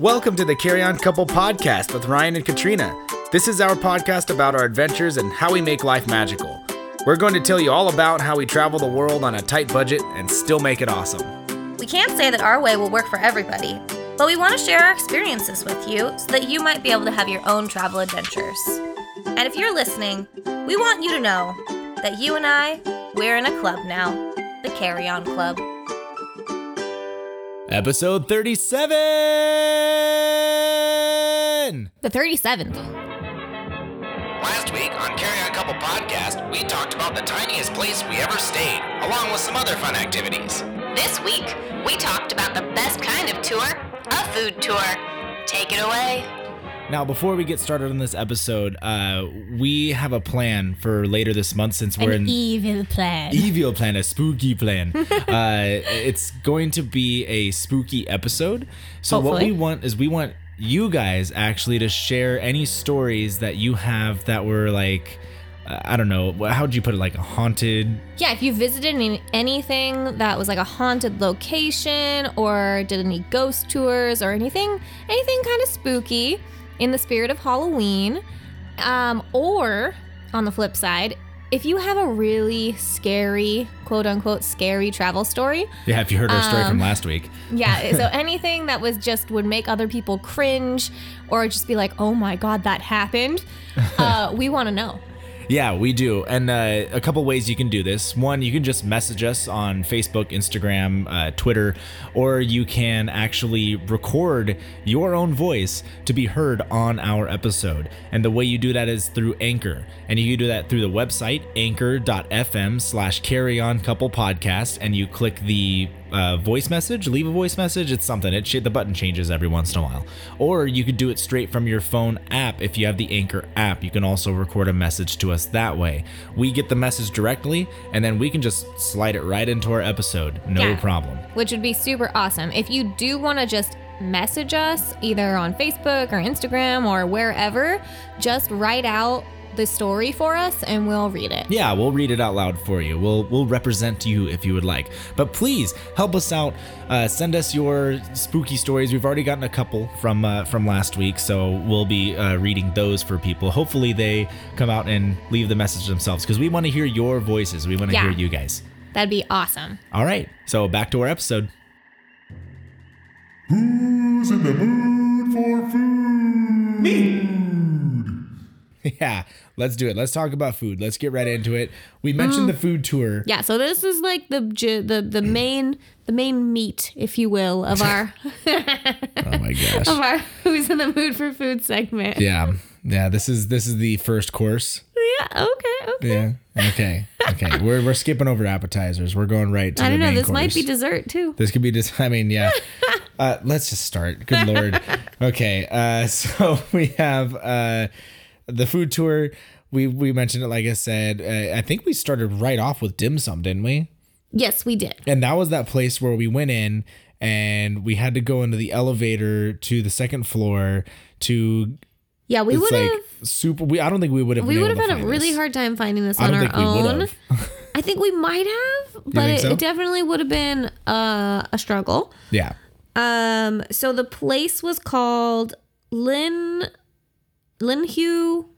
Welcome to the Carry On Couple podcast with Ryan and Katrina. This is our podcast about our adventures and how we make life magical. We're going to tell you all about how we travel the world on a tight budget and still make it awesome. We can't say that our way will work for everybody, but we want to share our experiences with you so that you might be able to have your own travel adventures. And if you're listening, we want you to know that you and I, we're in a club now, the Carry On Club. Episode 37! The 37th. Last week on Carry On Couple Podcast, we talked about the tiniest place we ever stayed, along with some other fun activities. This week, we talked about the best kind of tour, a food tour. Take it away. Now, before we get started on this episode, uh, we have a plan for later this month since we're in evil plan. evil plan, a spooky plan. uh, it's going to be a spooky episode. So what Hopefully. we want is we want you guys actually to share any stories that you have that were like, uh, I don't know, how would you put it, like a haunted Yeah, if you visited any, anything that was like a haunted location or did any ghost tours or anything, anything kind of spooky in the spirit of Halloween, um, or on the flip side, if you have a really scary, quote unquote, scary travel story, Yeah, if you heard our story Um, from last week. yeah, so anything that was just would make other people cringe or just be like, oh my God, that happened, uh, we want to know. Yeah, we do. And uh, a couple ways you can do this. One, you can just message us on Facebook, Instagram, uh, Twitter, or you can actually record your own voice to be heard on our episode. And the way you do that is through Anchor. And you do that through the website, anchor.fm slash carry on couple podcast. And you click the uh, voice message, leave a voice message. It's something. It the button changes every once in a while. Or you could do it straight from your phone app. If you have the Anchor app, you can also record a message to us that way. We get the message directly, and then we can just slide it right into our episode. No Yeah. problem. which would be super awesome. If you do want to just message us either on Facebook or Instagram or wherever, just write out the story for us and we'll read it. Yeah, we'll read it out loud for you. We'll we'll represent you if you would like. But please help us out. Uh, send us your spooky stories. We've already gotten a couple from uh, from last week, so we'll be uh, reading those for people. Hopefully, they come out and leave the message themselves because we want to hear your voices. We want to Yeah. hear you guys. That'd be awesome. All right, so back to our episode. Who's in the mood for food? Me. Yeah, let's do it. Let's talk about food. Let's get right into it. We mentioned the food tour. Yeah, so this is like the the the main the main meat, if you will, of our Oh my gosh. of our who's in the mood for food segment. Yeah, yeah. This is this is the first course. Yeah, okay, okay. Yeah. Okay. Okay. we're we're skipping over appetizers. We're going right to I don't know, this might be dessert too. This could be just. I mean, yeah. Uh, let's just start. Good lord. Okay. Uh, so we have uh, the food tour. We we mentioned it. Like I said, uh, I think we started right off with dim sum, didn't we? Yes, we did. And that was that place where we went in and we had to go into the elevator to the second floor to. Yeah, we would have like super. We I don't think we would have. we would have had a really this. hard time finding this on our own. I think we might have, but it, so? it definitely would have been uh, a struggle. Yeah. Um, so the place was called Lin Lin Hugh.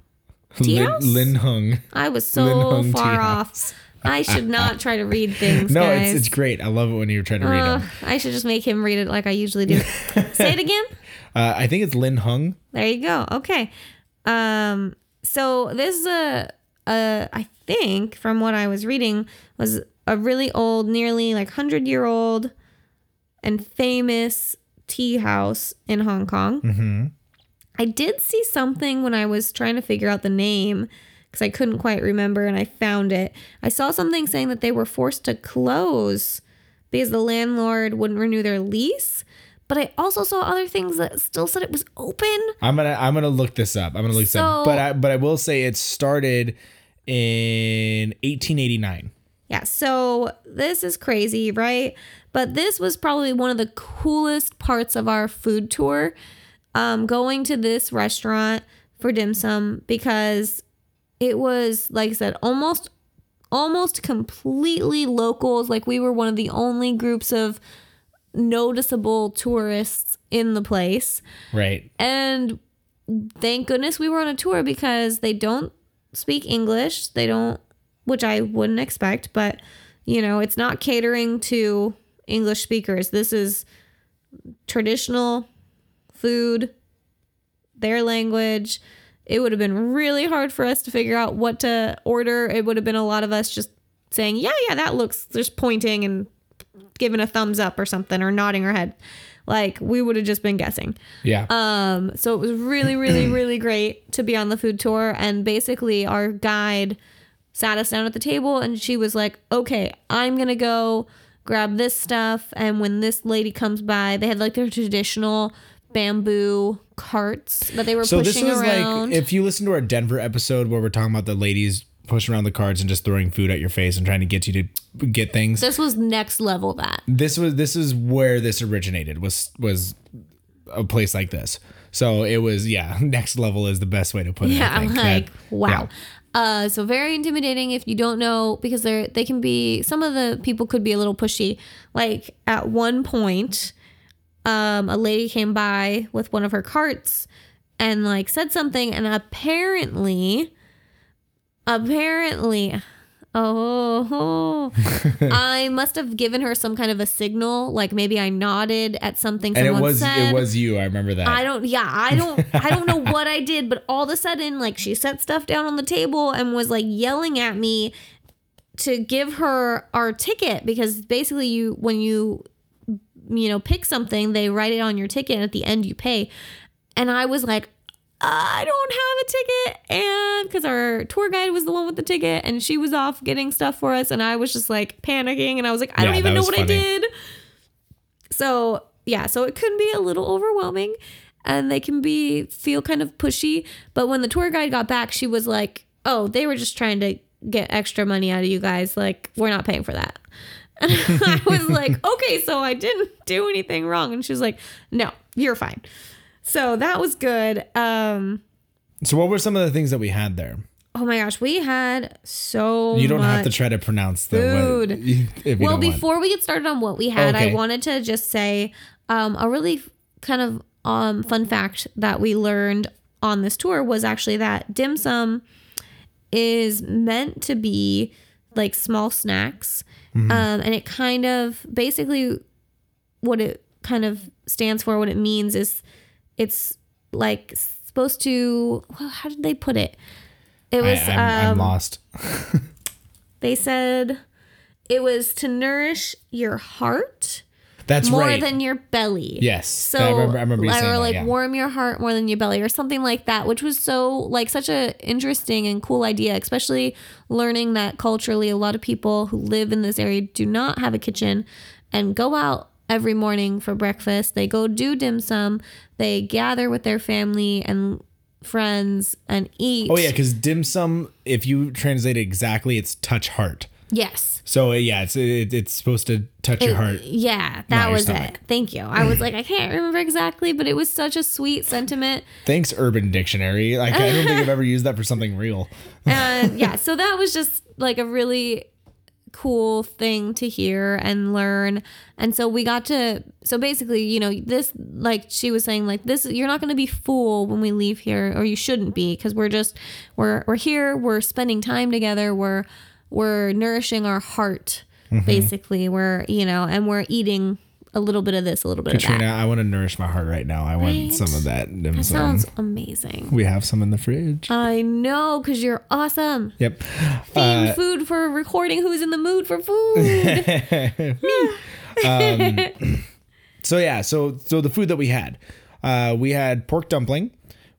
Tea Lin, house? Lin Hung. I was so Hung far off. I should not try to read things, No, guys. it's it's great. I love it when you're trying to read Uh, them. I should just make him read it like I usually do. Say it again. Uh, I think it's Lin Hung. There you go. Okay. Um. So this is a, a I think from what I was reading was a really old, nearly like hundred year old, and famous tea house in Hong Kong. Mm-hmm. I did see something when I was trying to figure out the name because I couldn't quite remember, and I found it. I saw something saying that they were forced to close because the landlord wouldn't renew their lease. But I also saw other things that still said it was open. I'm gonna I'm gonna look this up. I'm gonna look this up. But I but I will say it started in 1889. Yeah, so this is crazy, right? But this was probably one of the coolest parts of our food tour. Um, going to this restaurant for dim sum because it was, like I said, almost almost completely locals. Like we were one of the only groups of noticeable tourists in the place. Right. And thank goodness we were on a tour because they don't speak English. They don't, which I wouldn't expect, but you know, it's not catering to English speakers. This is traditional food, their language. It would have been really hard for us to figure out what to order. It would have been a lot of us just saying, yeah, yeah, that looks, just pointing and giving a thumbs up or something or nodding our head. Like we would have just been guessing. Yeah. Um, so it was really, really, really great to be on the food tour. And basically, our guide sat us down at the table and she was like, okay, I'm going to go grab this stuff. And when this lady comes by, they had like their traditional bamboo carts that they were so this pushing was around. like if you listen to our Denver episode where we're talking about the ladies pushing around the carts and just throwing food at your face and trying to get you to get things. this was next level that. this was this is where this originated was was a place like this. So it was yeah, next level is the best way to put it. Yeah, I'm like, That- wow. yeah. Uh, so very intimidating if you don't know because they're they can be some of the people could be a little pushy. Like at one point, um, a lady came by with one of her carts and like said something, and apparently, apparently, oh, I must have given her some kind of a signal. Like maybe I nodded at something And it was said. it was you. I remember that. I don't yeah, I don't I don't know what I did, but all of a sudden like she set stuff down on the table and was like yelling at me to give her our ticket because basically you when you you know pick something, they write it on your ticket and at the end you pay. And I was like I don't have a ticket and because our tour guide was the one with the ticket and she was off getting stuff for us and I was just like panicking and I was like I Yeah, don't even know what funny. I did. So yeah, so it can be a little overwhelming and they can be feel kind of pushy. But when the tour guide got back, she was like, Oh, they were just trying to get extra money out of you guys. Like, we're not paying for that. And I was like, okay, so I didn't do anything wrong. And she was like, no, you're fine. So that was good. Um, so what were some of the things that we had there? oh my gosh, we had so You don't have to try to pronounce the food. What, if you well, don't want. before we get started on what we had, I wanted to just say um, a really kind of um, fun fact that we learned on this tour was actually that dim sum is meant to be like small snacks. Mm-hmm. Um, and it kind of basically what it kind of stands for, what it means is it's like supposed to, well, how did they put it? It was, I'm, I'm um, lost. they said it was to nourish your heart That's more right. than your belly. Yes. So I remember- I remember or saying that, like yeah. warm your heart more than your belly or something like that, which was so like such a interesting and cool idea, especially learning that culturally a lot of people who live in this area do not have a kitchen and go out every morning for breakfast. They go do dim sum, they gather with their family and friends and eat. oh yeah, because dim sum, if you translate it exactly, it's touch heart. Yes. So uh, yeah, it's it, it's supposed to touch your heart. Yeah, that was it. Thank you. I was like, I can't remember exactly, but it was such a sweet sentiment. Thanks, Urban Dictionary. Like I don't think I've ever used that for something real. And yeah, so that was just like a really cool thing to hear and learn. And so we got to so basically, you know, this like she was saying like this you're not going to be full when we leave here or you shouldn't be because we're just we're we're here, we're spending time together, we're we're nourishing our heart basically. We're, you know, and we're eating a little bit of this, a little bit Katrina, of that. Katrina, I want to nourish my heart right now. I want some of that That sounds amazing. we have some in the fridge. I know, because you're awesome. yep. Theme Uh, food for recording who's in the mood for food. Me. So yeah, so so the food that we had, uh, we had pork dumpling,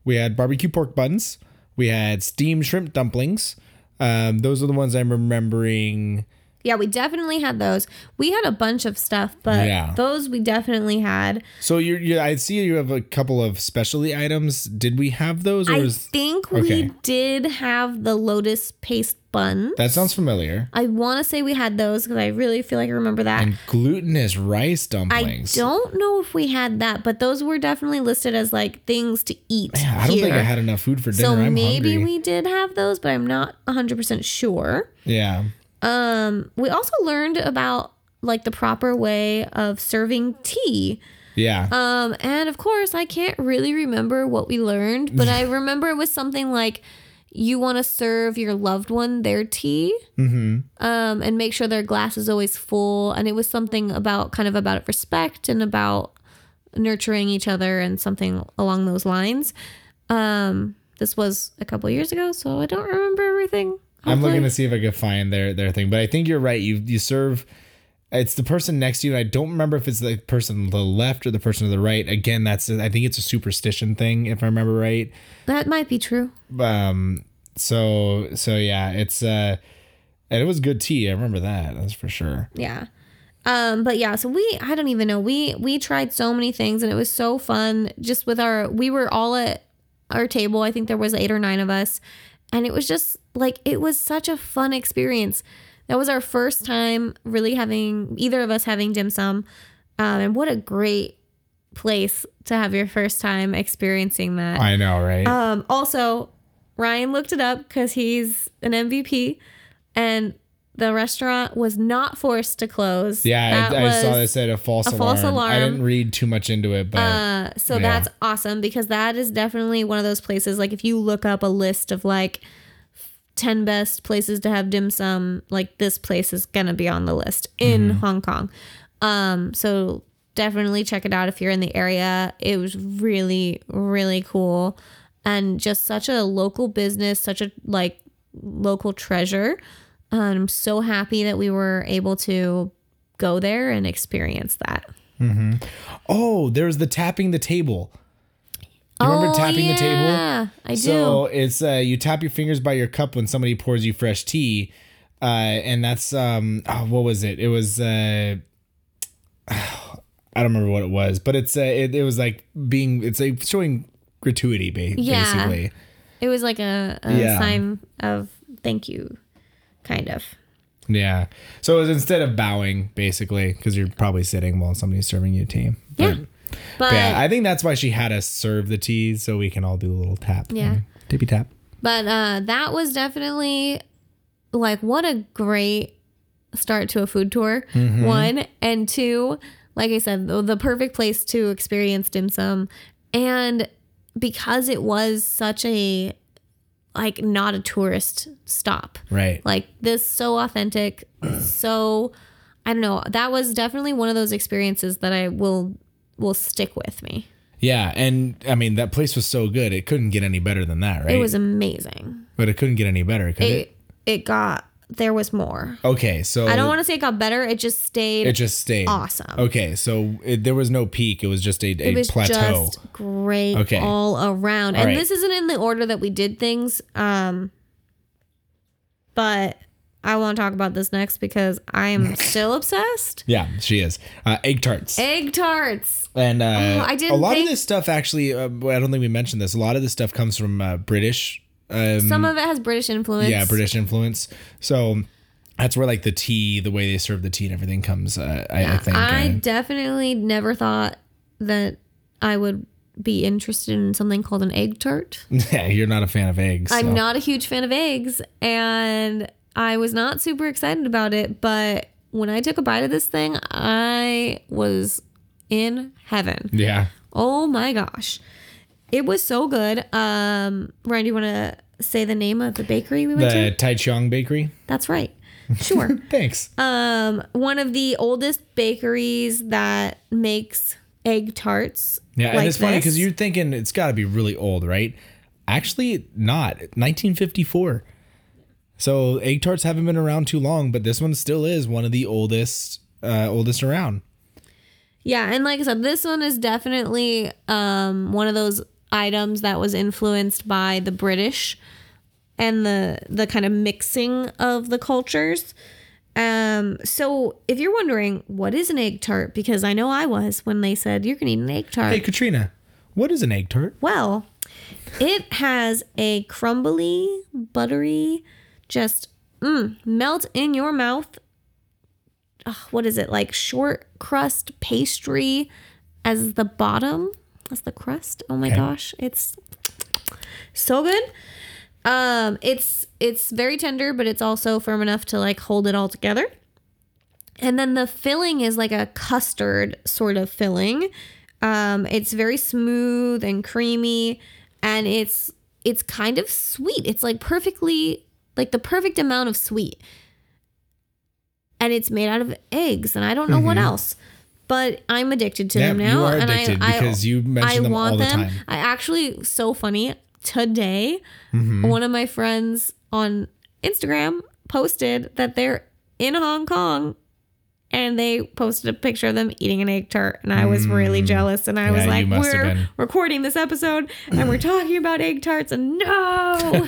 we had barbecue pork buns, we had steamed shrimp dumplings. Um, those are the ones I'm remembering. Yeah, we definitely had those. We had a bunch of stuff, but Yeah. those we definitely had. So you're, you I see you have a couple of specialty items. Did we have those, or I is think okay. we did have the lotus paste bun. that sounds familiar? I want to say we had those because I really feel like I remember that. And glutinous rice dumplings. I dumplings. don't know if we had that, but those were definitely listed as like things to eat. Yeah, I don't think I here. had enough food for dinner. So I'm maybe hungry. we did have those, but I'm not 100% sure. Yeah. Um, we also learned about like the proper way of serving tea. Yeah. Um, and of course, I can't really remember what we learned, but I remember it was something like you want to serve your loved one their tea, um, and make sure their glass is always full. And it was something about kind of about respect and about nurturing each other and something along those lines. Um, this was a couple years ago, so I don't remember everything. I'm looking to see if I could find their their thing, but I think you're right. You you serve. It's the person next to you, and I don't remember if it's the person to the left or the person to the right. Again, that's I think it's a superstition thing, if I remember right. that might be true. Um. So so yeah, it's uh, and it was good tea. I remember that. That's for sure. Yeah. Um, but yeah, so we I don't even know. We we tried so many things and it was so fun just with our we were all at our table. I think there was eight or nine of us. And it was just like it was such a fun experience. That was our first time really having either of us having dim sum. Um, and what a great place to have your first time experiencing that. I know, right? Um, also, Ryan looked it up because he's an MVP, and the restaurant was not forced to close. yeah, I, I saw this at a false a alarm. false I didn't read too much into it, but Uh, so Yeah. that's awesome because that is definitely one of those places. Like if you look up a list of like ten best places to have dim sum, like this place is gonna be on the list in Mm-hmm. Hong Kong. Um, so definitely check it out if you're in the area. It was really really cool and just such a local business, such a like local treasure. I'm so happy that we were able to go there and experience that. oh, there's the tapping the table. Do you remember tapping the table? Oh, Yeah, I do. So it's uh, you tap your fingers by your cup when somebody pours you fresh tea, uh, and that's um, oh, what was it? It was uh, I don't remember what it was, but it's uh, it, it was like being it's like showing gratuity, ba- Yeah. basically. It was like a, a Yeah. sign of thank you, kind of. Yeah. So it was instead of bowing, basically, because you're probably sitting while somebody's serving you tea. But, Yeah. But yeah, I think that's why she had us serve the tea so we can all do a little tap. Yeah. Tippy tap. but uh, that was definitely like what a great start to a food tour. Mm-hmm. One and two, like I said, the, the perfect place to experience dim sum, and because it was such a like not a tourist stop. Right. Like this so authentic, so I don't know. That was definitely one of those experiences that I will will stick with me. Yeah, and I mean that place was so good; it couldn't get any better than that, right? It was amazing. but it couldn't get any better, could it? It it got there was more. Okay, so I don't want to say it got better. It just stayed. It just stayed awesome. Okay, so it, there was no peak; it was just a, a it was plateau. just great Okay. all around. All and right. this isn't in the order that we did things. Um, but I want to talk about this next because I am still obsessed. yeah, she is uh, egg tarts, Egg tarts. and uh, Oh, I a didn't lot think- of this stuff actually. Uh, I don't think we mentioned this. A lot of this stuff comes from uh, British. Um, Some of it has British influence. yeah, British influence. So that's where like the tea, the way they serve the tea and everything comes. Uh, I, I think. I uh, definitely never thought that I would be interested in something called an egg tart. yeah, you're not a fan of eggs. I'm not a huge fan of eggs, and I was not super excited about it. But when I took a bite of this thing, I was in heaven. Yeah. Oh my gosh. It was so good. Um, Ryan, do you want to say the name of the bakery we went The to? Tai Cheong Bakery. That's right. Sure. Thanks. um, one of the oldest bakeries that makes egg tarts. Yeah, and like it's funny because you're thinking it's got to be really old, right? Actually, not. 1954. So egg tarts haven't been around too long, but this one still is one of the oldest, uh, oldest around. Yeah, and like I said, this one is definitely um, one of those items that was influenced by the British and the the kind of mixing of the cultures. Um, so if you're wondering what is an egg tart, because I know I was when they said you're gonna eat an egg tart. Hey, Katrina, what is an egg tart? Well, it has a crumbly, buttery, just mm, melt in your mouth. Ugh, what is it like? Short crust pastry as the bottom, as the crust. Oh my Okay. gosh, it's so good. Um, it's it's very tender, but it's also firm enough to like hold it all together. and then the filling is like a custard sort of filling. Um, it's very smooth and creamy, and it's it's kind of sweet. It's like perfectly like the perfect amount of sweet. And it's made out of eggs, and I don't know what else. But I'm addicted to Yeah, them you now. are and I, because I, you mention I them want all the them. time. I actually so funny today. Mm-hmm. One of my friends on Instagram posted that they're in Hong Kong and they posted a picture of them eating an egg tart and I was really jealous and I was Mm. Yeah, you like we're recording this episode and we're talking about egg tarts and no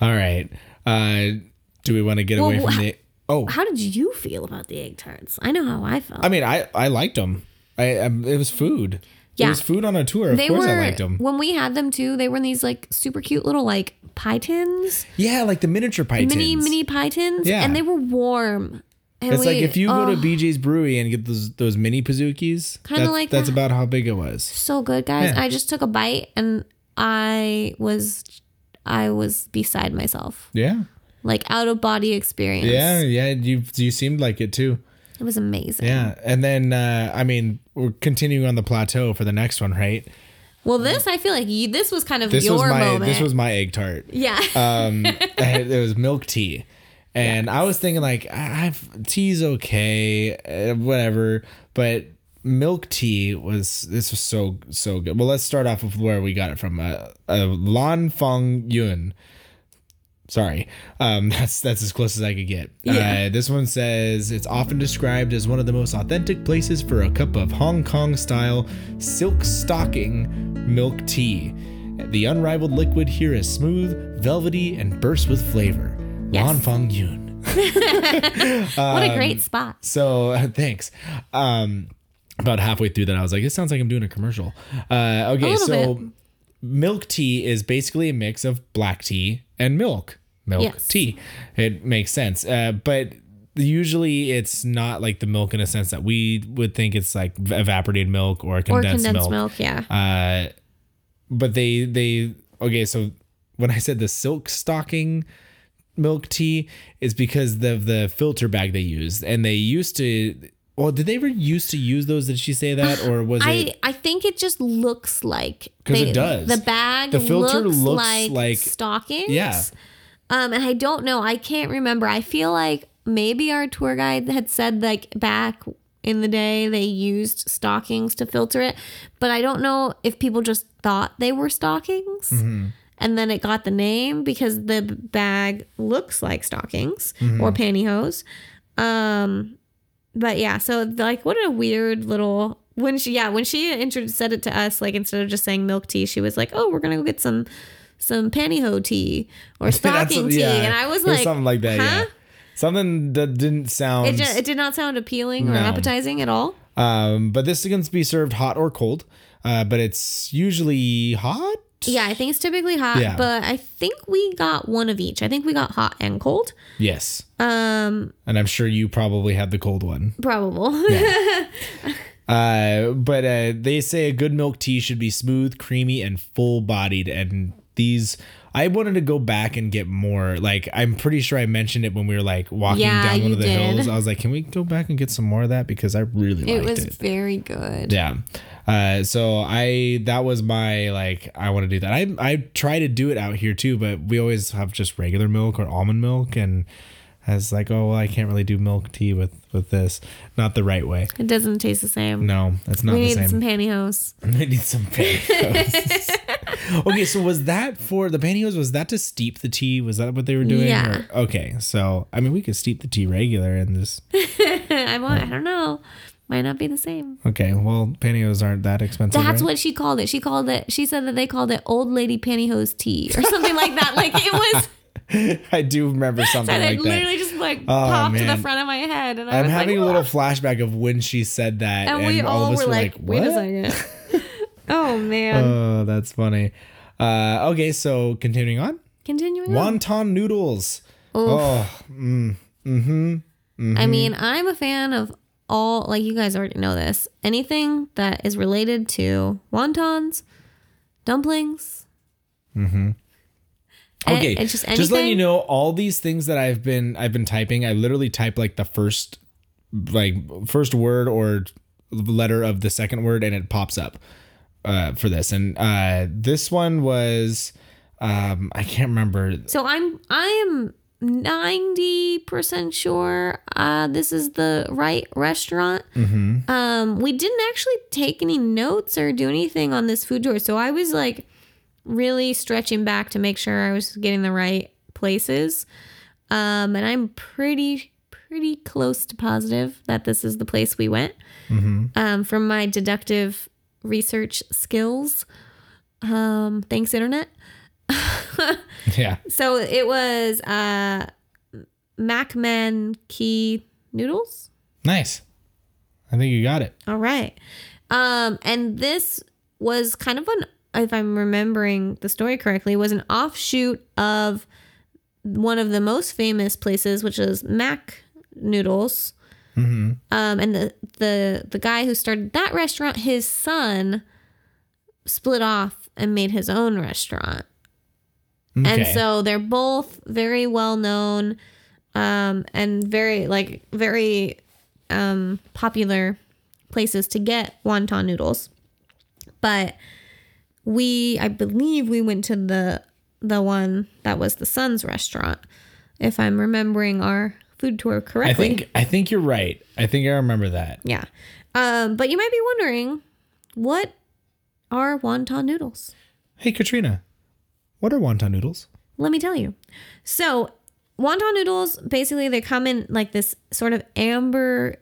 All right. Uh, do we want to get away from the? Oh, how did you feel about the egg tarts I know how I felt I mean, I I liked them. I um, it was food. Yeah. It was food on a tour. Of they course, were I liked them. when we had them too they were in these like super cute little like pie tins Yeah, like the miniature pie mini tins. mini mini pie tins Yeah. and they were warm and It's like if you go oh, to BJ's Brewery and get those those mini Pizookies. Kinda that's, like that's that. about how big it was. so good guys Yeah. i just took a bite and i was i was beside myself Yeah, like out of body experience yeah, yeah. You you seemed like it too. it was amazing Yeah, and then uh, I mean we're continuing on the plateau for the next one, right? well this i feel like you this was kind of This your was my moment this was my egg tart. yeah um had- it was milk tea and i was thinking like I- i've tea's okay uh, whatever but milk tea was this was so so good well let's start off with where we got it from uh, uh lan feng yun sorry um that's that's as close as i could get Yeah. uh, this one says it's often described as one of the most authentic places for a cup of hong kong style silk stocking milk tea the unrivaled liquid here is smooth velvety and bursts with flavor Yes. lan feng yun what a great spot so thanks. Um, about halfway through that, I was like, "It sounds like I'm doing a commercial." Uh, okay, little so bit. milk tea is basically a mix of black tea and milk. Milk Yes. tea. It makes sense, uh, but usually it's not like the milk in a sense that we would think it's like evaporated milk or or condensed, condensed milk. milk, yeah Uh, but they they okay. So when I said the silk stocking milk tea is because of the filter bag they used, and they used to. Well, did they ever used to use those? Did she say that, or was I, it? I think it just looks like 'Cause it does. The bag The filter looks, looks like, like- stockings. Yeah. Um, and I don't know. I can't remember. I feel like maybe our tour guide had said like back in the day they used stockings to filter it, but I don't know if people just thought they were stockings. Mm-hmm. And then it got the name because the bag looks like stockings Mm-hmm. or pantyhose. Um, but yeah, so like what a weird little when she yeah when she said it to us like instead of just saying milk tea she was like oh we're gonna go get some some pantyhose tea or stocking tea yeah, and I was like something like that. huh? Yeah, something that didn't sound. It, just, it did not sound appealing or No. appetizing at all. um, but this can be served hot or cold. Uh, but it's usually hot. Yeah, I think it's typically hot, Yeah. but I think we got one of each. I think we got hot and cold. Yes, Um, and I'm sure you probably had the cold one. probable. Uh, but uh, they say a good milk tea should be smooth, creamy, and full bodied. And these, I wanted to go back and get more. Like, I'm pretty sure I mentioned it when we were like walking Yeah, down one of the did. hills. I was like, can we go back and get some more of that? Because I really it liked was it. Was very good. Yeah. Uh, so I that was my like I want to do that. I I try to do it out here too, but we always have just regular milk or almond milk, and I was like, oh well, I can't really do milk tea with with this, not the right way. It doesn't taste the same. No, that's not we the need same. some pantyhose. I need some pantyhose. okay, so was that for the pantyhose? Was that to steep the tea? Was that what they were doing? Yeah. Or- okay, so I mean, we could steep the tea regular and just. I want. I don't know. Might not be the same. Okay, well, pantyhose aren't that expensive. That's right? what she called it. She called it. She said that they called it old lady pantyhose tea or something like that. Like it was. I do remember something And like it that. literally just like Oh, popped to the front of my head, and I I'm was having like, a little flashback of when she said that, and, and, we all all of us were were like, like, "Wait a second. oh man. Oh, that's funny. Uh, okay, so continuing on, Continuing on. wonton noodles. Oh, mm, mm-hmm. I mean, I'm a fan of all. Like you guys already know this. Anything that is related to wontons, dumplings. A- Okay, it's just just letting you know, all these things that I've been I've been typing, I literally type like the first like first word or letter of the second word, and it pops up uh, for this. And uh, this one was um, I can't remember. So I'm I am ninety percent sure uh, this is the right restaurant. Um, we didn't actually take any notes or do anything on this food tour, so I was like really stretching back to make sure I was getting the right places. Um, and I'm pretty pretty close to positive that this is the place we went. Um, from my deductive research skills. Um, thanks, internet. Yeah, So it was uh Macman key noodles. nice. I think you got it. All right. Um and this was kind of an if I'm remembering the story correctly, was an offshoot of one of the most famous places, which is Mac Noodles. Um, and the the the guy who started that restaurant, his son split off and made his own restaurant. And so they're both very well known um, and very like very um, popular places to get wonton noodles. But we I believe we went to the the one that was the son's restaurant if I'm remembering our food tour correctly. I think I think you're right. I think I remember that. yeah. Um, but you might be wondering what are wonton noodles? Hey Katrina, what are wonton noodles? Let me tell you. So, wonton noodles basically they come in like this sort of amber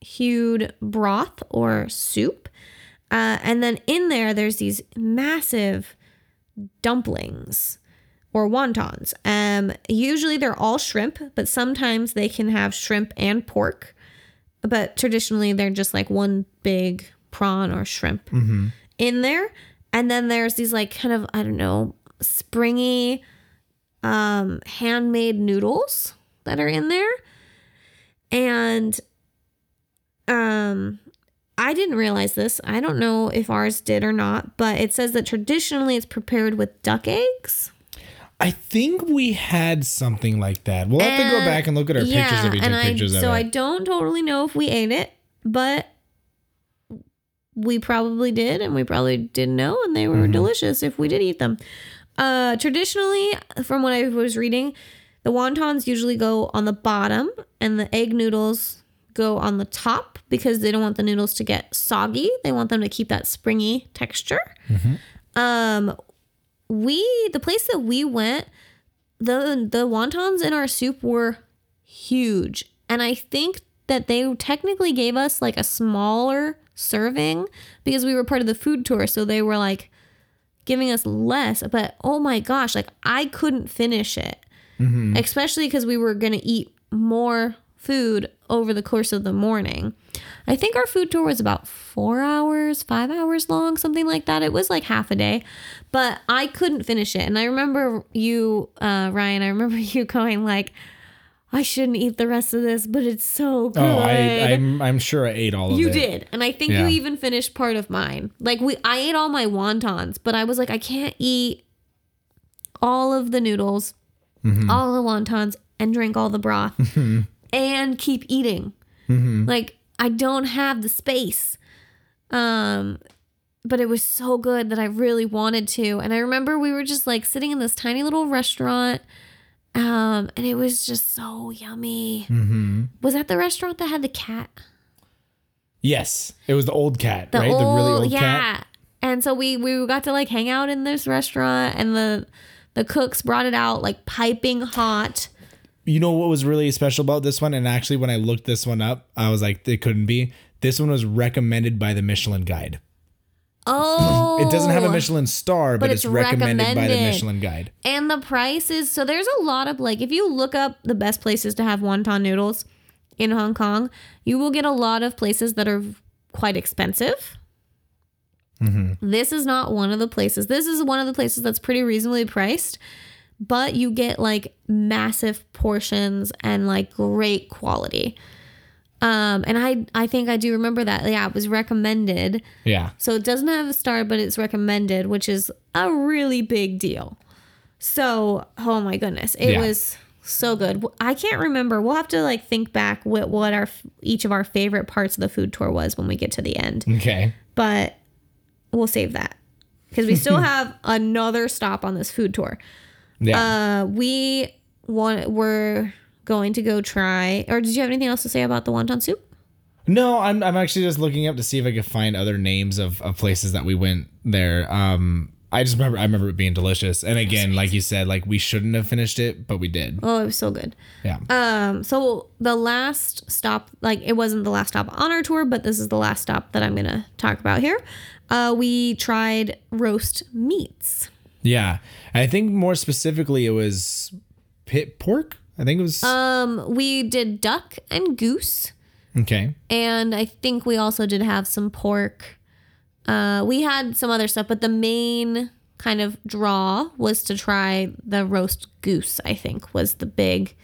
hued broth or soup. Uh, and then in there, there's these massive dumplings or wontons. Um, usually they're all shrimp, but sometimes they can have shrimp and pork. But traditionally, they're just like one big prawn or shrimp in there. And then there's these like kind of, I don't know, springy um handmade noodles that are in there. And um I didn't realize this. I don't know if ours did or not, but it says that traditionally it's prepared with duck eggs. I think we had something like that. We'll have to go back and look at our pictures if we took and pictures I, of so it. I don't totally know if we ate it, but we probably did, and we probably didn't know, and they were Mm-hmm. delicious if we did eat them. Uh, traditionally, from what I was reading, the wontons usually go on the bottom, and the egg noodles go on the top because they don't want the noodles to get soggy. They want them to keep that springy texture. Um, we the place that we went, the the wontons in our soup were huge, and I think that they technically gave us like a smaller serving because we were part of the food tour, so they were like giving us less. But oh my gosh, like I couldn't finish it, especially because we were gonna eat more food over the course of the morning. I think our food tour was about four hours, five hours long, something like that. It was like half a day, but I couldn't finish it. And I remember you, uh, Ryan, I remember you going like, I shouldn't eat the rest of this, but it's so good. oh, I, I'm I'm sure I ate all of You it. You did, and I think Yeah. you even finished part of mine. Like we, I ate all my wontons, but I was like, I can't eat all of the noodles, Mm-hmm. all the wontons, and drink all the broth, and keep eating. Mm-hmm. Like I don't have the space. Um, but it was so good that I really wanted to. And I remember we were just like sitting in this tiny little restaurant. Um, and it was just so yummy. Mm-hmm. Was that the restaurant that had the cat? Yes, it was the old cat, the right? old, the really old yeah. cat. And so we we got to like hang out in this restaurant, and the the cooks brought it out like piping hot. You know what was really special about this one? And actually, when I looked this one up, I was like, it couldn't be. This one was recommended by the Michelin Guide. Oh, It doesn't have a Michelin star, but, But it's, it's recommended, by the. Michelin Guide. And the price is so there's a lot of like if you look up the best places to have wonton noodles in Hong Kong, you will get a lot of places that are quite expensive. Mm-hmm. This is not one of the places. This is one of the places that's pretty reasonably priced, but you get like massive portions and like great quality. Um, and I I think I do remember that. Yeah, it was recommended. Yeah. So it doesn't have a star, but it's recommended, which is a really big deal. So, oh my goodness, it Yeah. was so good. I can't remember. We'll have to like think back what what our each of our favorite parts of the food tour was when we get to the end. Okay. But we'll save that because we still have another stop on this food tour. Yeah. Uh, we want we're going to go try. Or did you have anything else to say about the wonton soup? No, I'm I'm actually just looking up to see if I could find other names of, of places that we went there. Um I just remember I remember it being delicious. And again, like you said, like we shouldn't have finished it, but we did. Oh, it was so good. Yeah. Um, so the last stop, like it wasn't the last stop on our tour, but this is the last stop that I'm gonna talk about here. Uh, we tried roast meats. Yeah. I think more specifically it was pit pork. I think it was Um, we did duck and goose, Okay. and I think we also did have some pork. Uh, we had some other stuff, but the main kind of draw was to try the roast goose. I think was the big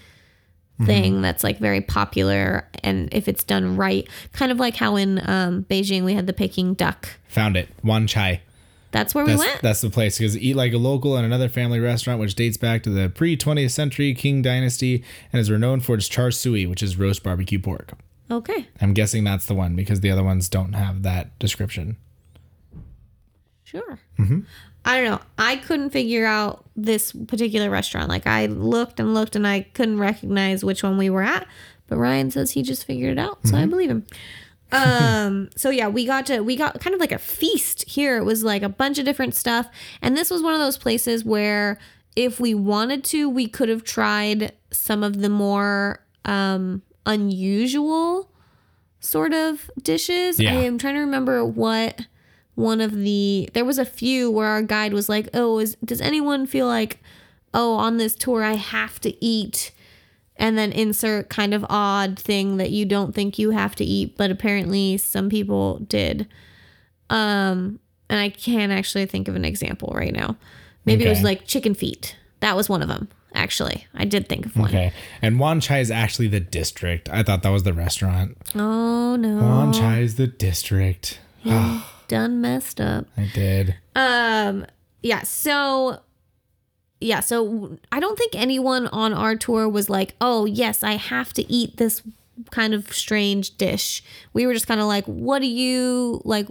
thing that's like very popular, and if it's done right, kind of like how in um, Beijing we had the Peking duck. Found it. Wan Chai. That's where we went. that's the place because eat like a local and another family restaurant which dates back to the pre 20th century Qing dynasty and is renowned for its char siu, which is roast barbecue pork. okay, I'm guessing that's the one because the other ones don't have that description. sure. Mm-hmm. I don't know. I couldn't figure out this particular restaurant. Like I looked and looked and I couldn't recognize which one we were at. But Ryan says he just figured it out, so I mm-hmm. believe him. Um so yeah we got to we got kind of like a feast here. It was like a bunch of different stuff. And this was one of those places where if we wanted to we could have tried some of the more um unusual sort of dishes. Yeah. i am trying to remember what one of the there was a few where our guide was like oh is does anyone feel like oh on this tour i have to eat and then insert kind of odd thing that you don't think you have to eat but apparently some people did um and i can't actually think of an example right now maybe it was like chicken feet that was one of them actually i did think of one. Okay. And Wan Chai is actually the district. I thought that was the restaurant. oh no Wan Chai is the district. done messed up I did. Um, yeah, so yeah, so I don't think anyone on our tour was like, "Oh, yes, I have to eat this kind of strange dish." We were just kind of like, "What do you like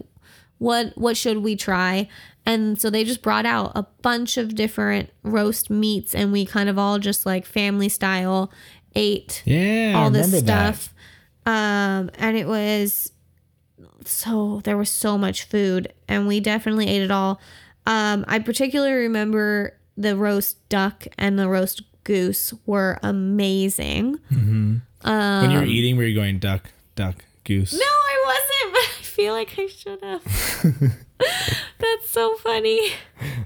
what what should we try?" And so they just brought out a bunch of different roast meats and we kind of all just like family style ate Yeah. All this remember that. stuff. Um, and it was so there was so much food, and we definitely ate it all. Um, I particularly remember the roast duck and the roast goose were amazing. when you were eating, were you going duck, duck, goose? Um, No, I wasn't, but I feel like I should have. That's so funny.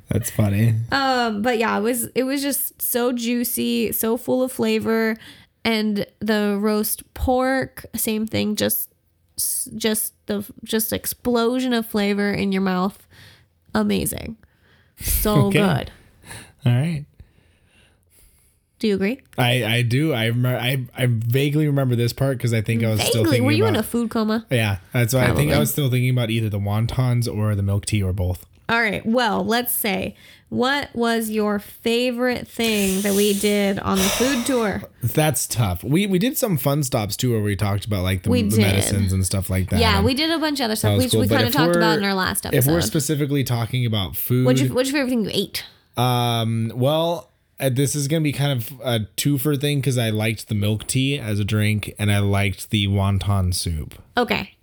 That's funny. Um, but yeah, it was it was just so juicy, so full of flavor, and the roast pork, same thing, just just the just explosion of flavor in your mouth, amazing, so Okay. good. All right. Do you agree? I, I do. I remember. I, I vaguely remember this part because I think I was still Vaguely, thinking were you about. in a food coma? yeah, that's why I think I was still thinking about either the wontons or the milk tea or both. All right. Well, let's say what was your favorite thing that we did on the food tour? That's tough. We we did some fun stops too, where we talked about like the, We the medicines and stuff like that. Yeah, we did a bunch of other stuff, which cool. we kind of talked about in our last episode. If episode. we're specifically talking about food, What's your, what's your favorite thing you ate? Um, well, uh, this is gonna be kind of a twofer thing because I liked the milk tea as a drink and I liked the wonton soup. Okay.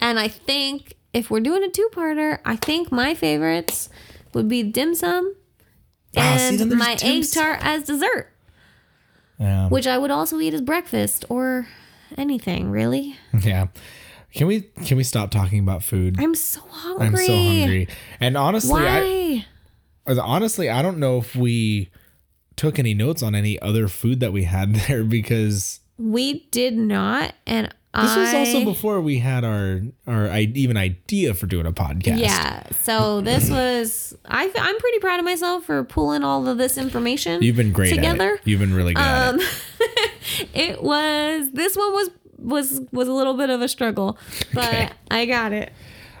And I think if we're doing a two-parter, I think my favorites would be dim sum Ah, see, and then there's my dim egg tart as dessert, Yeah, which I would also eat as breakfast or anything, really. yeah. Can we can we stop talking about food? I'm so hungry. I'm so hungry. And honestly, I Why? Honestly I don't know if we took any notes on any other food that we had there because we did not and this was also before we had our our i- even idea for doing a podcast. Yeah. So this was I I'm pretty proud of myself for pulling all of this information. You've been great together. You've been really good at Um, it. it was this one was was was a little bit of a struggle, but Okay. I got it.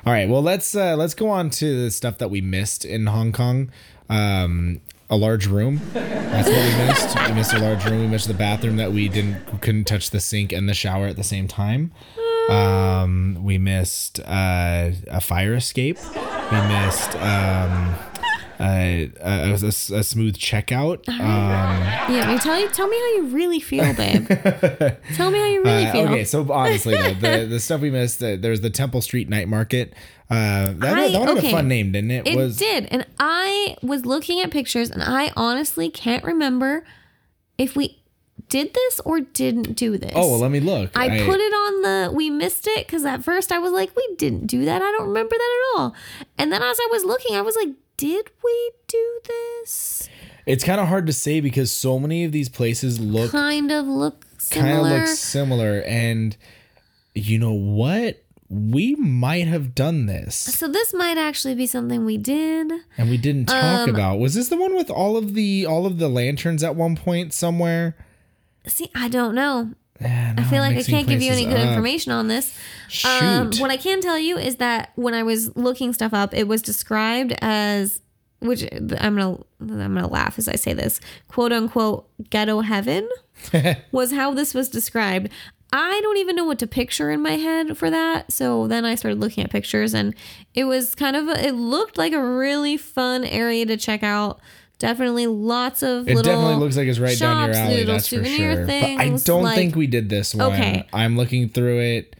All right, well let's uh, let's go on to the stuff that we missed in Hong Kong. Um, a large room. That's what we missed. We missed a large room. We missed the bathroom that we didn't couldn't touch the sink and the shower at the same time. Um, we missed uh, a fire escape. We missed um, a, a, a, smooth checkout. Um, Yeah, I tell you, tell me how you really feel, babe. tell me how you really uh, feel. okay, so honestly, though, the the stuff we missed, uh, there's the Temple Street Night Market. Uh, that, I- that one had okay. a fun name, didn't it? It was did, and I was looking at pictures, and I honestly can't remember if we did this or didn't do this. Oh well, let me look. I, put it on the we missed it because at first I was like, we didn't do that. I don't remember that at all. And then as I was looking, I was like, did we do this? It's kind of hard to say because so many of these places look Kind of look kind of similar. look similar, and you know what? We might have done this, so this might actually be something we did. and we didn't talk Um, about. Was this the one with all of the all of the lanterns at one point somewhere? See, I don't know. I feel like I can't give you any good up. information on this. Um, what I can tell you is that when I was looking stuff up, it was described as which I'm gonna I'm gonna laugh as I say this quote unquote ghetto heaven was how this was described. I don't even know what to picture in my head for that. So then I started looking at pictures and it was kind of a, it looked like a really fun area to check out. Definitely lots of It little definitely looks like it's right down your shops, alley. little That's for souvenir sure. But I things, don't like- think we did this one. Okay. I'm looking through it,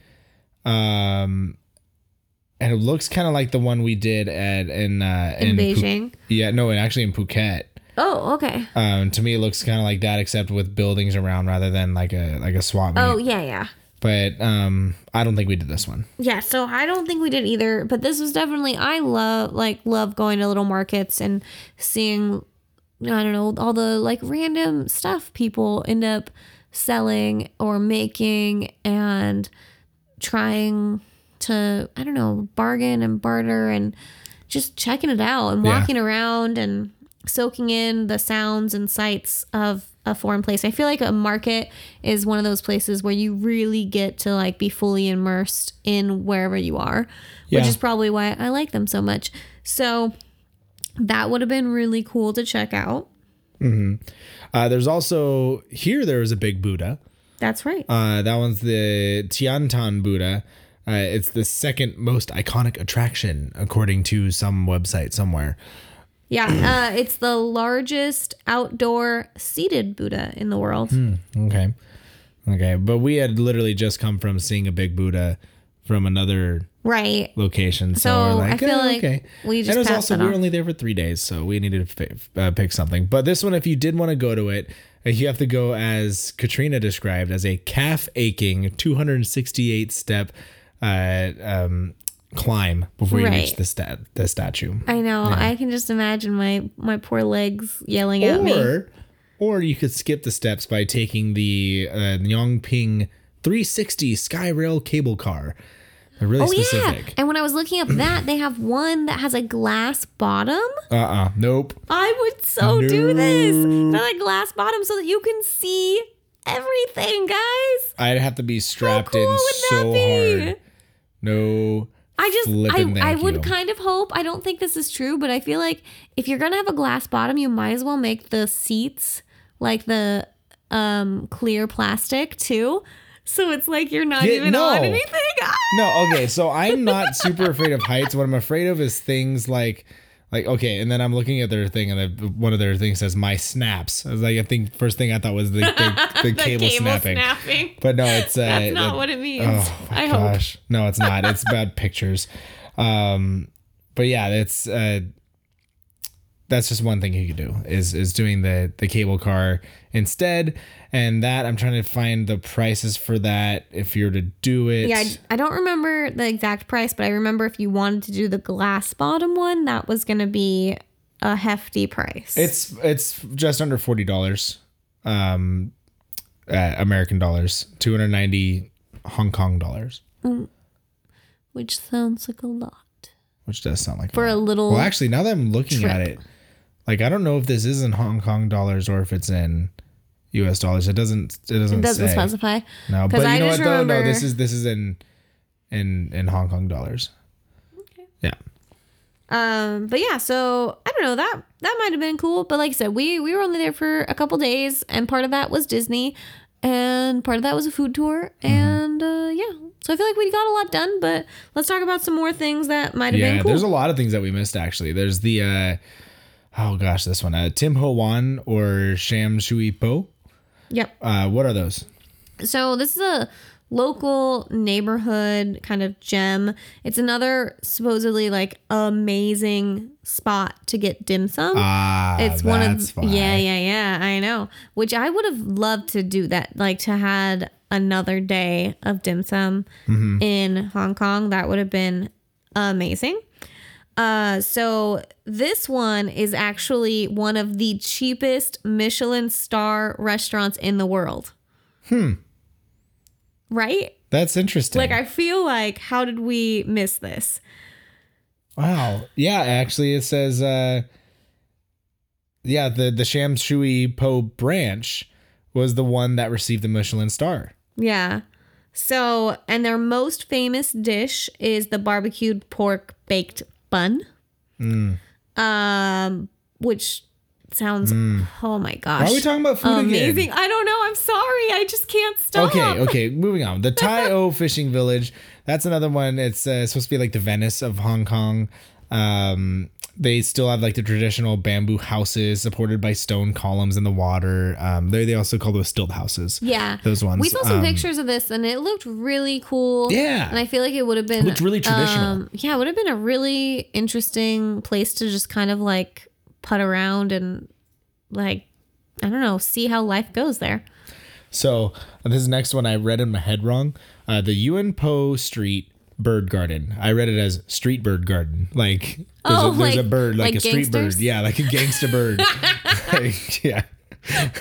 um, and it looks kind of like the one we did at in uh, in Phu- Beijing. yeah, no, and actually in Phuket. Oh, okay. Um, to me, it looks kind of like that, except with buildings around rather than like a like a swap meet. Oh, yeah, yeah. But um, I don't think we did this one. Yeah, so I don't think we did either, but this was definitely I love like love going to little markets and seeing I don't know, all the like random stuff people end up selling or making and trying to I don't know, bargain and barter and just checking it out and Yeah. walking around and soaking in the sounds and sights of a foreign place. I feel like a market is one of those places where you really get to like be fully immersed in wherever you are, which is probably why I like them so much. So that would have been really cool to check out. Uh, there's also here there is a big Buddha. That's right. Uh, that one's the Tiantan Buddha. Uh, it's the second most iconic attraction according to some website somewhere. yeah, uh, it's the largest outdoor seated Buddha in the world. Okay. Okay. But we had literally just come from seeing a big Buddha from another Right. location. So, So, we're I feel "Oh, like okay. we just and it was also, we were only there for three days. So we needed to fi- uh, pick something. But this one, if you did want to go to it, uh, you have to go as Katrina described as a calf aching 268 step uh, um, climb before you reach the, stat- the statue. I know. I can just imagine my my poor legs yelling at me. or or you could skip the steps by taking the uh, Ngong Ping 360 Skyrail cable car. They're really Oh yeah. specific. And when I was looking up that, they have one that has a glass bottom. Uh-uh. Nope. I would so do this. No. Another glass bottom so that you can see everything, guys. I'd have to be strapped cool in would that so be? hard. No. I just I, I would you. kind of hope. I don't think this is true, but I feel like if you're gonna have a glass bottom, you might as well make the seats like the um clear plastic too. So it's like you're not even no. on anything. Ah! No, okay. So I'm not super afraid of heights. What I'm afraid of is things like like okay, and then I'm looking at their thing, and the, one of their things says my snaps. I was like, I think first thing I thought was the the, the, cable, snapping. snapping. But no, it's uh, That's not it- what it means. Oh my I hope. gosh, no, it's not. It's bad pictures. Um, but yeah, it's uh, that's just one thing you could do is is doing the the cable car instead. And that I'm trying to find the prices for that if you're to do it. Yeah, I, I don't remember the exact price, but I remember if you wanted to do the glass bottom one, that was going to be a hefty price. It's it's just under forty dollars, um, uh, American dollars, two hundred ninety Hong Kong dollars, which sounds like a lot which does sound like for a little. Well, actually, now that I'm looking at it, like I don't know if this is in Hong Kong dollars or if it's in U.S. dollars. It doesn't. It doesn't. it doesn't say. specify. No, but I you know what though? No, this is this is in in in Hong Kong dollars. Okay. Yeah. Um, but yeah, so I don't know that that might have been cool. But like I said, we we were only there for a couple days, and part of that was Disney, and part of that was a food tour, Mm-hmm. and uh, yeah. So I feel like we got a lot done. But let's talk about some more things that might have Yeah, been cool. there's a lot of things that we missed actually. There's the uh oh gosh, this one. Uh, Tim Ho Wan or Sham Shui Po. yep. Uh what are those? So this is a local neighborhood kind of gem. It's another supposedly like amazing spot to get dim sum. Ah, it's one of why. yeah, yeah, yeah. I know. Which I would have loved to do that, like to had another day of dim sum Mm-hmm. in Hong Kong. That would have been amazing. Uh, so this one is actually one of the cheapest Michelin star restaurants in the world. Hmm. Right? That's interesting. Like I feel like how did we miss this? Wow. Yeah, actually it says uh yeah, the the Sham Shui Po branch was the one that received the Michelin star. Yeah. So, and their most famous dish is the barbecued pork baked bun. Mm. Um, which sounds oh my gosh. Why are we talking about food amazing. again? I don't know. I'm sorry. I just can't stop. Okay, okay, moving on. The Tai O Fishing Village. That's another one. It's uh, supposed to be like the Venice of Hong Kong. Um, they still have like the traditional bamboo houses supported by stone columns in the water. Um, they they also call those stilt houses. Yeah. those ones. We saw some Um, pictures of this and it looked really cool. Yeah. And I feel like it would have been Looked really traditional. um, yeah, it would have been a really interesting place to just kind of like put around and like I don't know, see how life goes there. So this next one I read in my head wrong. Uh, the Yuen Po Street Bird Garden. I read it as Street Bird Garden. Like there's, Oh, a, there's a bird, like, like a street bird. Yeah, like a gangster bird. Like, yeah.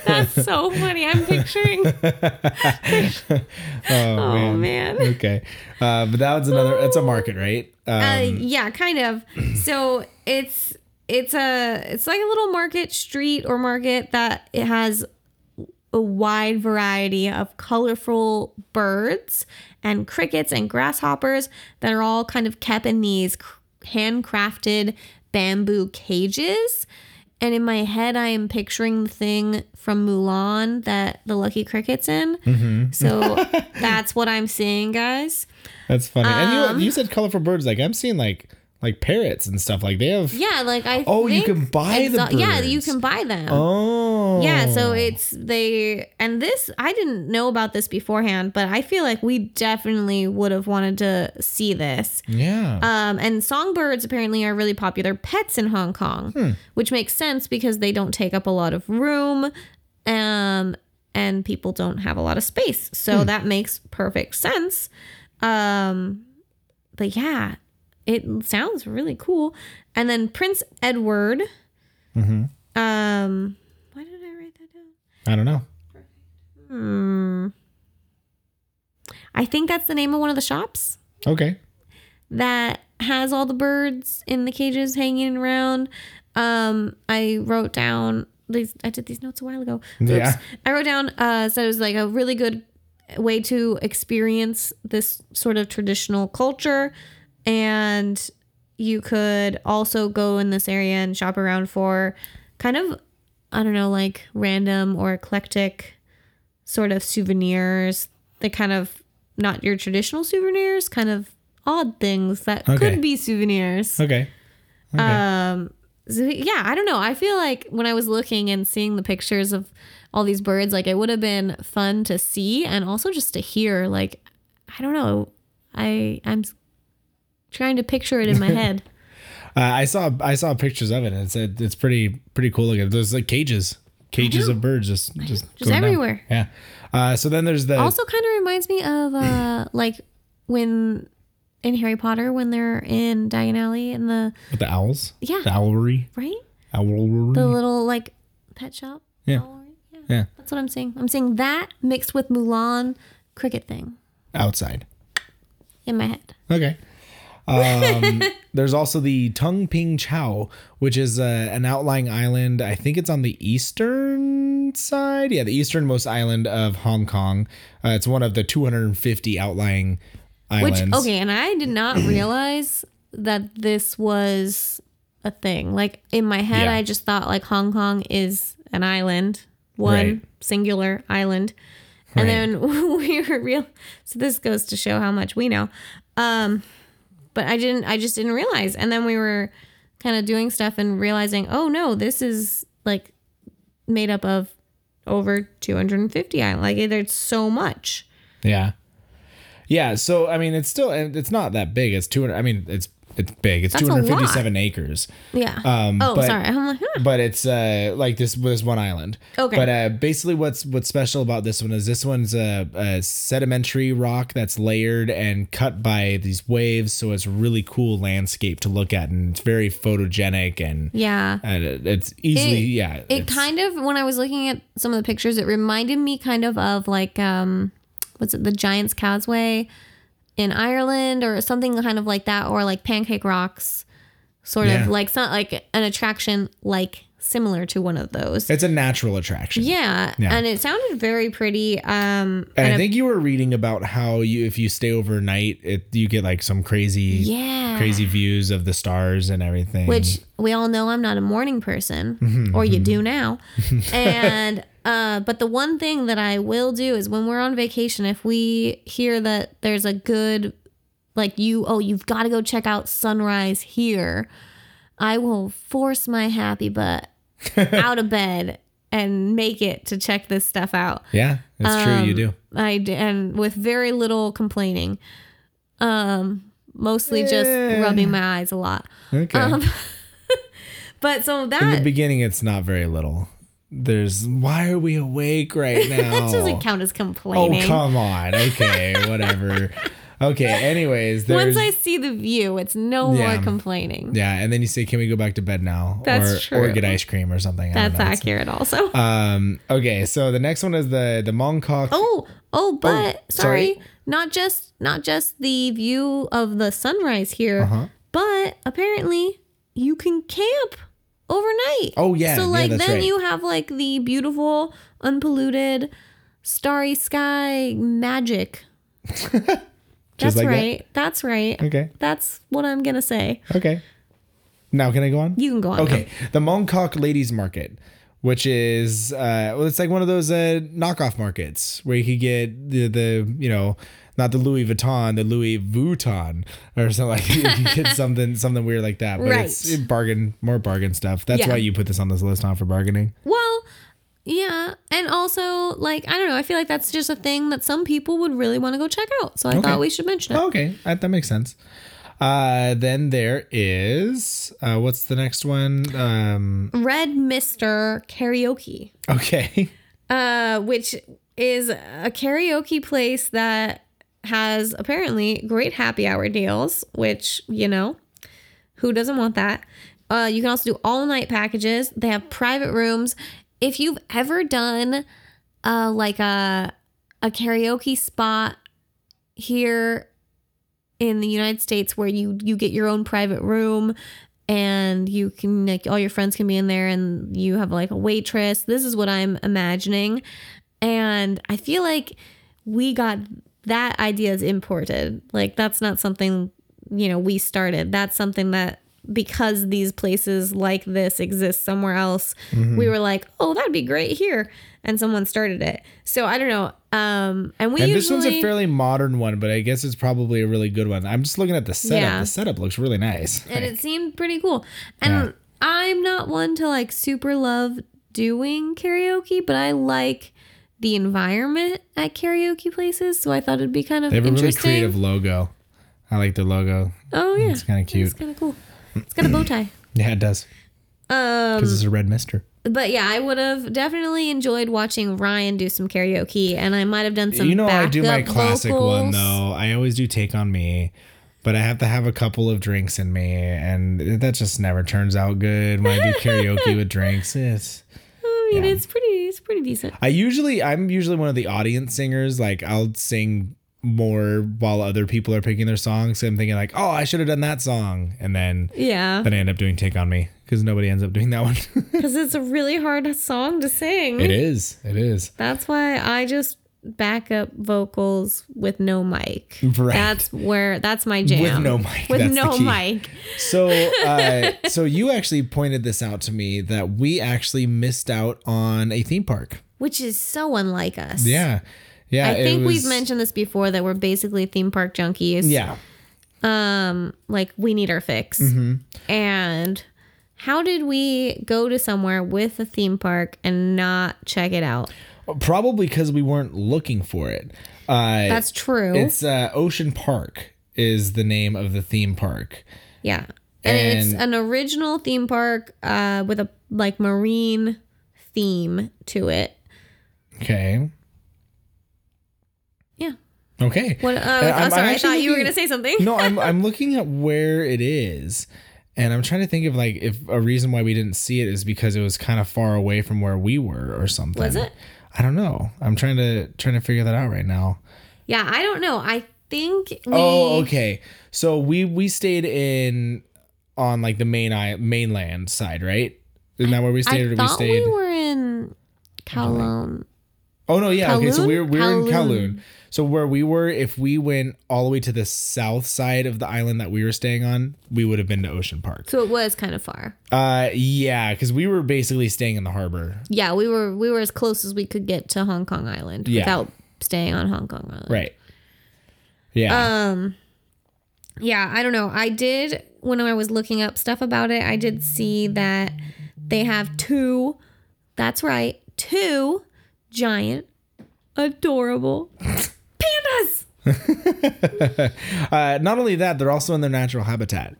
That's so funny. I'm picturing. oh, man. Okay. Uh, but that was another. It's a market, right? Um, Uh, yeah, kind of. So it's it's a it's like a little market street or market that it has a wide variety of colorful birds and crickets and grasshoppers that are all kind of kept in these handcrafted bamboo cages. And in my head, I am picturing the thing from Mulan that the lucky cricket's in. So that's what I'm seeing, guys. that's funny. um, and you, you said colorful birds. Like I'm seeing like like parrots and stuff. Like they have. Yeah, like I. Oh, you can buy the exo- Yeah, you can buy them. Oh. Yeah, so it's they and this I didn't know about this beforehand, but I feel like we definitely would have wanted to see this. Yeah. Um, and songbirds apparently are really popular pets in Hong Kong, Hmm. which makes sense because they don't take up a lot of room, um, and people don't have a lot of space, so Hmm. that makes perfect sense. Um, but yeah, it sounds really cool. And then Prince Edward. Mm-hmm. Um, why did I write that down? I don't know. Hmm. I think that's the name of one of the shops Okay. that has all the birds in the cages hanging around. Um, I wrote down these. I did these notes a while ago. Oops. Yeah. I wrote down. Uh, so it was like a really good way to experience this sort of traditional culture, and you could also go in this area and shop around for kind of I don't know, like random or eclectic sort of souvenirs. The kind of not your traditional souvenirs, kind of odd things that Okay. could be souvenirs. Okay. Okay. Um, so yeah, I don't know. I feel like when I was looking and seeing the pictures of all these birds, like it would have been fun to see and also just to hear. Like, I don't know. I I'm trying to picture it in my head. Uh, I saw I saw pictures of it. And it's it's pretty pretty cool looking. There's like cages, cages of birds just just Just going down. everywhere. Yeah. Uh, so then there's the also, kind of reminds me of uh like when in Harry Potter when they're in Diagon Alley in the with the owls. Yeah. The owlry. right Owlry. the little like pet shop. Yeah. Owlery? yeah. Yeah. That's what I'm saying. I'm saying that mixed with Mulan cricket thing Outside. in my head. Okay. Um, there's also the Tung Ping Chau, which is uh, an outlying island. I think it's on the eastern side. Yeah, the easternmost island of Hong Kong. Uh, it's one of the 250 outlying Which islands. okay, and I did not realize that this was a thing. Like in my head, Yeah. I just thought like Hong Kong is an island, one Right. singular island. And Right. then we were real. So this goes to show how much we know. Um, but I didn't. I just didn't realize. And then we were kind of doing stuff and realizing, oh no, this is like made up of over 250 islands. Like there's so much. Yeah. Yeah. So I mean, it's still it's not that big. It's two hundred. I mean, it's it's big. It's That's two a hundred fifty-seven acres. Yeah. Um, oh, but- sorry. I'm like, huh. but it's uh like this was one island. Okay. But uh, basically, what's what's special about this one is this one's a, a sedimentary rock that's layered and cut by these waves, so it's a really cool landscape to look at, and it's very photogenic and yeah. and it- it's easily It- yeah. It kind of when I was looking at some of the pictures, it reminded me kind of of like um what's it, the Giant's Causeway in Ireland or something kind of like that, or like Pancake Rocks, sort Yeah. of like some like an attraction like similar to one of those. it's a natural attraction. yeah, Yeah. and it sounded very pretty. Um, And, I I- think you were reading about how you, if you stay overnight, it you get like some crazy, Yeah. crazy views of the stars and everything. which we all know I'm not a morning person, Mm-hmm, or you do now. and uh, but the one thing that I will do is when we're on vacation, if we hear that there's a good, like you, oh, you've got to go check out sunrise here, I will force my happy butt out of bed and make it to check this stuff out. yeah, it's true. Um, You do. I d- and with very little complaining. Um, mostly just rubbing my eyes a lot. Okay. um, But so that In the beginning, it's not very little. There's why are we awake right now? that doesn't count as complaining. Oh come on. Okay, whatever. Okay. Anyways, Once I see the view, it's no Yeah. more complaining. yeah, and then you say, "Can we go back to bed now?" That's or or get ice cream or something. That's. It's- accurate also. Um. Okay. So the next one is the the Mongkok. oh, oh, but sorry. sorry. Not just not just the view of the sunrise here, Uh-huh. but apparently you can camp overnight. Oh, yeah. So Yeah, like that's then right. you have like the beautiful, unpolluted, starry sky magic. That's like that? right. That's right. Okay. That's what I'm gonna say. Okay. Now can I go on? You can go on. now. Okay, the Mongkok Ladies Market, which is uh, well, it's like one of those uh, knockoff markets where you could get the the you know not the Louis Vuitton, the Louis Vuitton or something like you get something something weird like that. But it's Right. bargain, more bargain stuff. That's Yeah. why you put this on this list, on for bargaining. Well, yeah, and also like I don't know. I feel like that's just a thing that some people would really want to go check out. So I Okay. thought we should mention it. Okay, that, that makes sense. Uh, then there is uh, what's the next one? Um, Red Mister Karaoke, okay, uh, which is a karaoke place that has apparently great happy hour deals. Which you know, who doesn't want that? Uh, you can also do all night packages. They have private rooms. If you've ever done uh, like a a karaoke spot here in the United States where you you get your own private room and you can like all your friends can be in there and you have like a waitress. This is what I'm imagining. And I feel like we got that idea is imported. Like that's not something, you know, we started. That's something that because these places like this exist somewhere else, we were like, "Oh, that'd be great here." And someone started it. So I don't know. Um and we and usually this one's a fairly modern one, but I guess it's probably a really good one. I'm just looking at the setup. Yeah. The setup looks really nice. and it seemed pretty cool. And Yeah. I'm not one to like super love doing karaoke, but I like the environment at karaoke places, so I thought it'd be kind of They have a really interesting. creative logo. I like their logo. oh yeah, It's kinda cute. It's kind of cool. It's got a bow tie. Yeah, it does. Um, Because it's a red mister. but yeah, I would have definitely enjoyed watching Ryan do some karaoke, and I might have done some. You know, I do my classic one though. I always do take on me, but I have to have a couple of drinks in me, and that just never turns out good when I do karaoke with drinks. It's mean, Yeah. it's pretty. It's pretty decent. I usually I'm usually one of the audience singers. Like I'll sing more while other people are picking their songs. So I'm thinking like, oh, I should have done that song, and then Yeah, then I end up doing "Take on Me" because nobody ends up doing that one. because it's a really hard song to sing. it is. It is. That's why I just backup vocals with no mic. Right. That's where that's my jam. With no mic, With no mic. So, uh, so you actually pointed this out to me that we actually missed out on a theme park. Which is so unlike us. Yeah, yeah. I think was- we've mentioned this before that we're basically theme park junkies. Yeah, Um, like we need our fix. Mm-hmm. And how did we go to somewhere with a theme park and not check it out? Probably because we weren't looking for it. Uh, That's true. It's uh, Ocean Park is the name of the theme park. Yeah. And, it's an original theme park uh, with a like marine theme to it. Okay. Yeah. Okay. What? Uh, And I'm, I'm- sorry. I thought you were gonna say something. no, I'm I'm looking at where it is, and I'm trying to think of like if a reason why we didn't see it is because it was kind of far away from where we were or something. Was it? I don't know. I'm trying to trying to figure that out right now. Yeah, I don't know. I think. Oh, we, Oh, okay. So we we stayed in on like the main I mainland side, right? Isn't that where we stayed? I or we thought stayed? we were in Kowloon. oh no, yeah. Okay, so Kowloon? we're we're in Kowloon. So where we were, if we went all the way to the south side of the island that we were staying on, we would have been to Ocean Park. So it was kind of far. Uh, yeah, because we were basically staying in the harbor. Yeah, we were we were as close as we could get to Hong Kong Island Yeah. without staying on Hong Kong Island. Right. Yeah. Um yeah, I don't know. I did when I was looking up stuff about it, I did see that they have two that's right, two giant adorable pandas. uh, not only that, they're also in their natural habitat.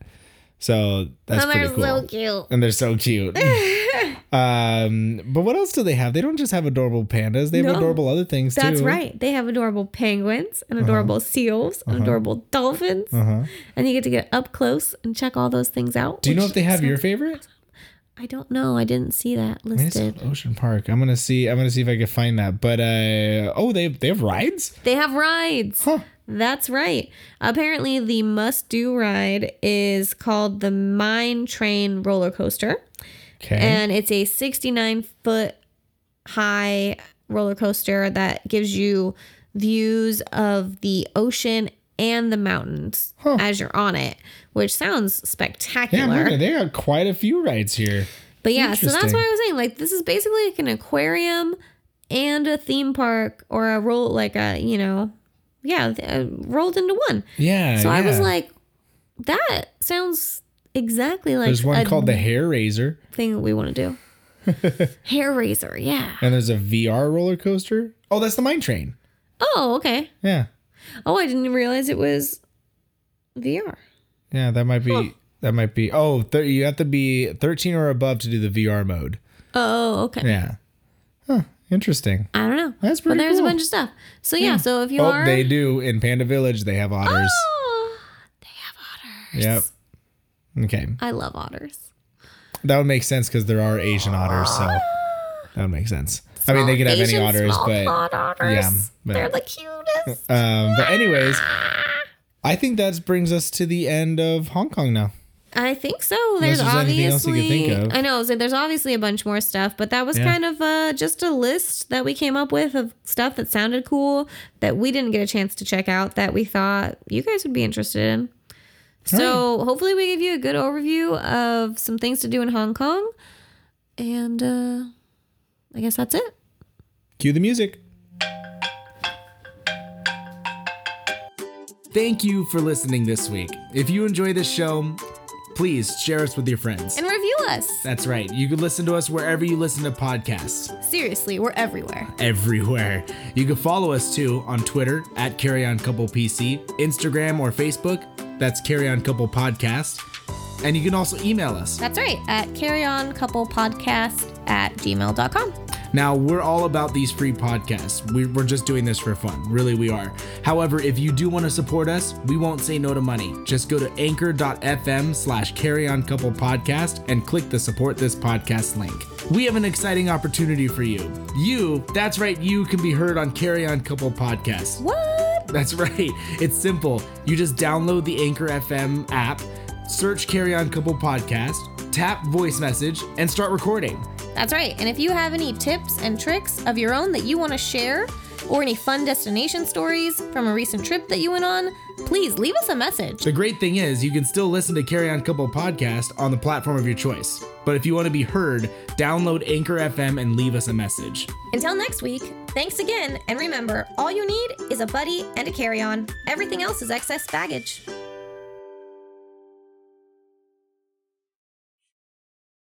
So that's and pretty they're cool. so cute. and they're so cute. um, but what else do they have? They don't just have adorable pandas; they have No. adorable other things That's too. That's right. They have adorable penguins Uh-huh. and adorable seals and adorable dolphins. And you get to get up close and check all those things out. Do you know if they have your favorite? I don't know. I didn't see that listed. Ocean Park. I'm gonna see. I'm gonna see if I can find that. But uh, oh, they they have rides. They have rides. Huh. That's right. Apparently, the must do ride is called the Mine Train roller coaster. Okay. And it's a 69 foot high roller coaster that gives you views of the ocean and the mountains Huh. as you're on it, which sounds yeah, spectacular. man, they got quite a few rides here. But yeah, so that's why I was saying. Like, this is basically like an aquarium and a theme park or a roll, like a, you know, yeah, uh, rolled into one. Yeah. So I was like, that sounds exactly like there's one called the Hair Raiser, thing that we want to do. Hair razor, yeah. and there's a VR roller coaster. Oh, that's the Mine Train. Oh, okay. Yeah. Oh, I didn't realize it was VR. Yeah, that might be. That might be. Oh, thir- you have to be 13 or above to do the VR mode. Oh, okay. Yeah. Huh. Interesting. I don't know. That's But pretty there's cool. a bunch of stuff. So yeah, so if you oh, are they do in Panda Village. They have otters. Oh, they have otters. Yep. Okay, I love otters. that would make sense because there are Asian otters, so that would make sense. I mean, they could have any otters, small but clawed otters. yeah, but- they're the cutest. um, but anyways, I think that brings us to the end of Hong Kong now. I think so. There's, there's anything else you obviously. I know. So there's obviously a bunch more stuff, but that was Yeah. kind of uh, just a list that we came up with of stuff that sounded cool that we didn't get a chance to check out that we thought you guys would be interested in. So hopefully we give you a good overview of some things to do in Hong Kong, and uh, I guess that's it. Cue the music. Thank you for listening this week. If you enjoy this show, please share us with your friends. And review us. That's right. You can listen to us wherever you listen to podcasts. Seriously, we're everywhere. Everywhere. You can follow us too on Twitter at Carry On Couple PC, Instagram or Facebook. That's Carry On Couple Podcast. And you can also email us. That's right, at carryoncouplepodcast at gmail.com. Now, we're all about these free podcasts. We- We're just doing this for fun. Really, we are. However, if you do want to support us, we won't say no to money. Just go to anchor.fm slash carry on couple podcast and click the support this podcast link. We have an exciting opportunity for you. You, that's right, you can be heard on Carry On Couple Podcast. What? That's right. It's simple. You just download the Anchor FM app, search Carry On Couple Podcast, tap voice message, and start recording. That's right. And if you have any tips and tricks of your own that you want to share, or any fun destination stories from a recent trip that you went on, please leave us a message. The great thing is, you can still listen to Carry On Couple podcast on the platform of your choice. But if you want to be heard, download Anchor FM and leave us a message. Until next week, thanks again, and remember all you need is a buddy and a carry on. Everything else is excess baggage.